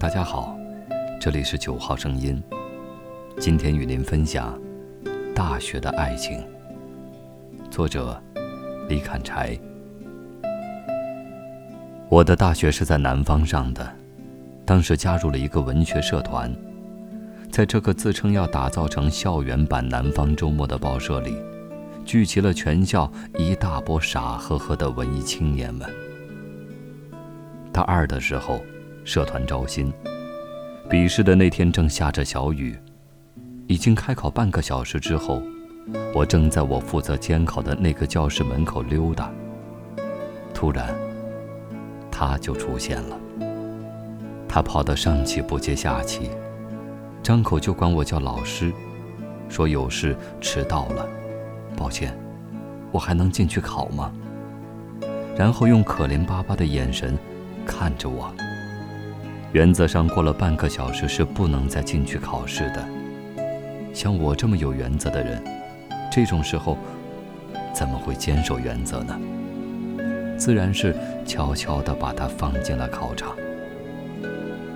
大家好，这里是九号声音。今天与您分享《大学的爱情》，作者李砍柴。我的大学是在南方上的，当时加入了一个文学社团，在这个自称要打造成校园版《南方周末》的报社里，聚集了全校一大波傻呵呵的文艺青年们。大二的时候，社团招新，笔试的那天正下着小雨，已经开考半个小时之后，我正在我负责监考的那个教室门口溜达，突然，他就出现了。他跑得上气不接下气，张口就管我叫老师，说有事迟到了，抱歉，我还能进去考吗？然后用可怜巴巴的眼神。看着我。原则上，过了半个小时是不能再进去考试的。像我这么有原则的人，这种时候怎么会坚守原则呢？自然是悄悄地把她放进了考场。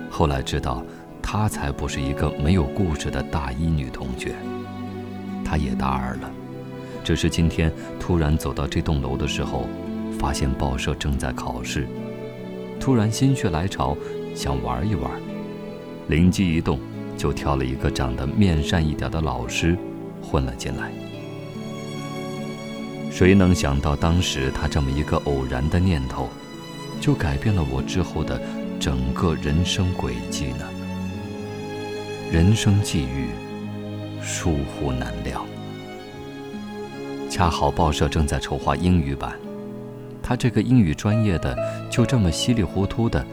后来知道，她才不是一个没有故事的大一女同学，她也大二了，只是今天突然走到这栋楼的时候，发现报社正在考试。突然心血来潮，想玩一玩，灵机一动，就挑了一个长得面善一点的老师混了进来。谁能想到，当时他这么一个偶然的念头，就改变了我之后的整个人生轨迹呢？人生际遇，疏忽难料。恰好报社正在筹划英语版。他这个英语专业的就这么稀里糊涂的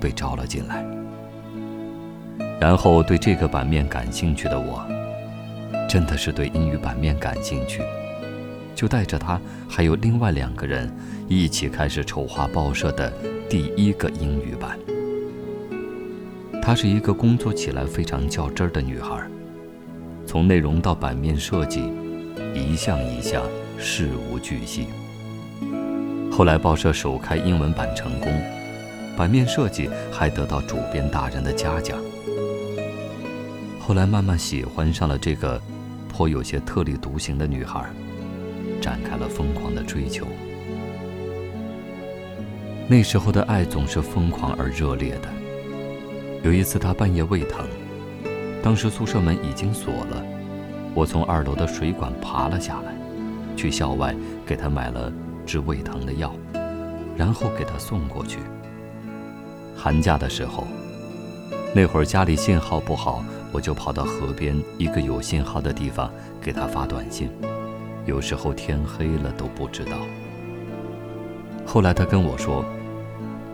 被招了进来，然后对这个版面感兴趣的我，真的是对英语版面感兴趣，就带着他还有另外两个人一起开始筹划报社的第一个英语版。她是一个工作起来非常较真儿的女孩，从内容到版面设计，一项一项事无巨细。后来报社首开英文版成功，版面设计还得到主编大人的嘉奖。后来慢慢喜欢上了这个颇有些特立独行的女孩，展开了疯狂的追求。那时候的爱总是疯狂而热烈的。有一次她半夜胃疼，当时宿舍门已经锁了，我从二楼的水管爬了下来，去校外给她买了。治胃疼的药，然后给他送过去。寒假的时候，那会儿家里信号不好，我就跑到河边一个有信号的地方给他发短信，有时候天黑了都不知道。后来他跟我说，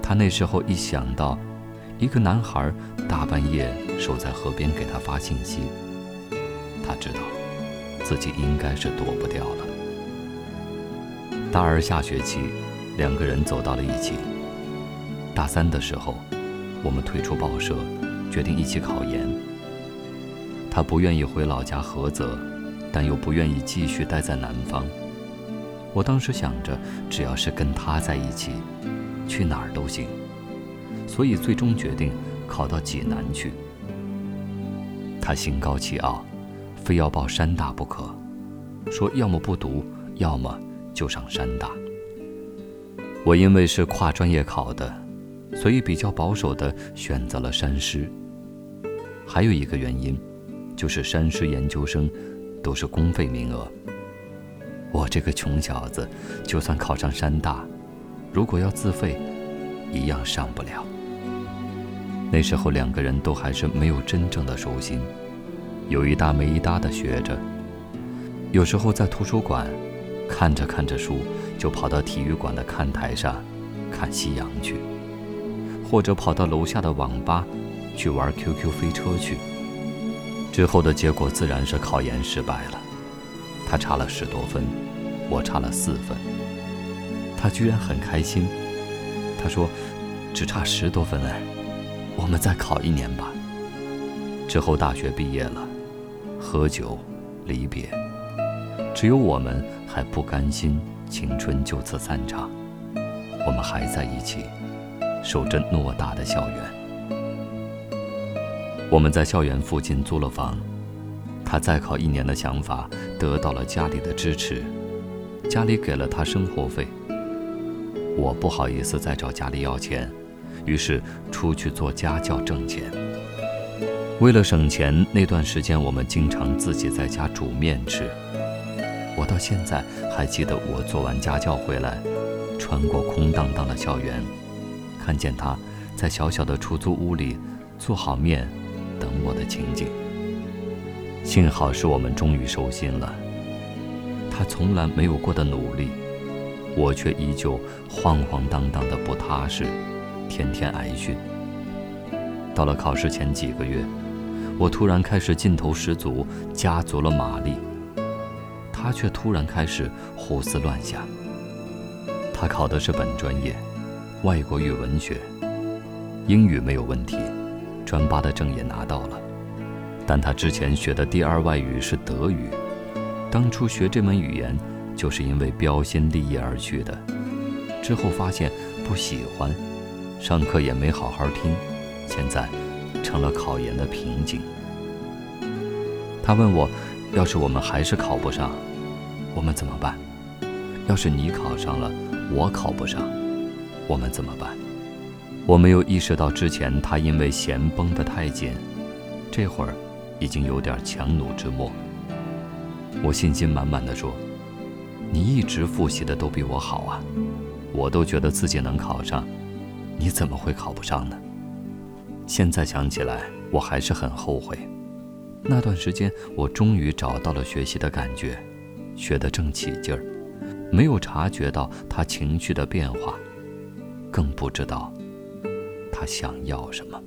他那时候一想到一个男孩大半夜守在河边给他发信息，他知道自己应该是躲不掉了。大二下学期，两个人走到了一起。大三的时候，我们退出报社，决定一起考研。他不愿意回老家菏泽，但又不愿意继续待在南方。我当时想着，只要是跟他在一起，去哪儿都行，所以最终决定考到济南去。他心高气傲，非要报山大不可，说要么不读，要么。就上山大。我因为是跨专业考的，所以比较保守的选择了山师。还有一个原因，就是山师研究生都是公费名额。我这个穷小子，就算考上山大，如果要自费，一样上不了。那时候两个人都还是没有真正的收心，有一搭没一搭的学着。有时候在图书馆。看着看着书，就跑到体育馆的看台上看夕阳去，或者跑到楼下的网吧去玩 QQ 飞车去。之后的结果自然是考研失败了，他差了十多分，我差了四分。他居然很开心，他说：“只差十多分哎，我们再考一年吧。”之后大学毕业了，喝酒，离别。只有我们还不甘心，青春就此散场。我们还在一起，守着偌大的校园。我们在校园附近租了房，他再考一年的想法得到了家里的支持，家里给了他生活费。我不好意思再找家里要钱，于是出去做家教挣钱。为了省钱，那段时间我们经常自己在家煮面吃。我到现在还记得，我做完家教回来，穿过空荡荡的校园，看见他在小小的出租屋里做好面。等我的情景。幸好是我们终于收心了。他从来没有过的努力，我却依旧晃晃荡荡的不踏实，天天挨训。到了考试前几个月，我突然开始劲头十足，加足了马力。他却突然开始胡思乱想。他考的是本专业，外国语文学，英语没有问题。专八的证也拿到了，但他之前学的第二外语是德语，当初学这门语言就是因为标新立异而去的，之后发现不喜欢，上课也没好好听，现在成了考研的瓶颈。他问我，要是我们还是考不上，我们怎么办？要是你考上了，我考不上，我们怎么办？我没有意识到之前他因为弦绷得太紧，这会儿已经有点强弩之末。我信心满满的说：“你一直复习的都比我好啊，我都觉得自己能考上，你怎么会考不上呢？”现在想起来，我还是很后悔。那段时间，我终于找到了学习的感觉，学得正起劲儿，没有察觉到他情绪的变化，更不知道。他想要什么？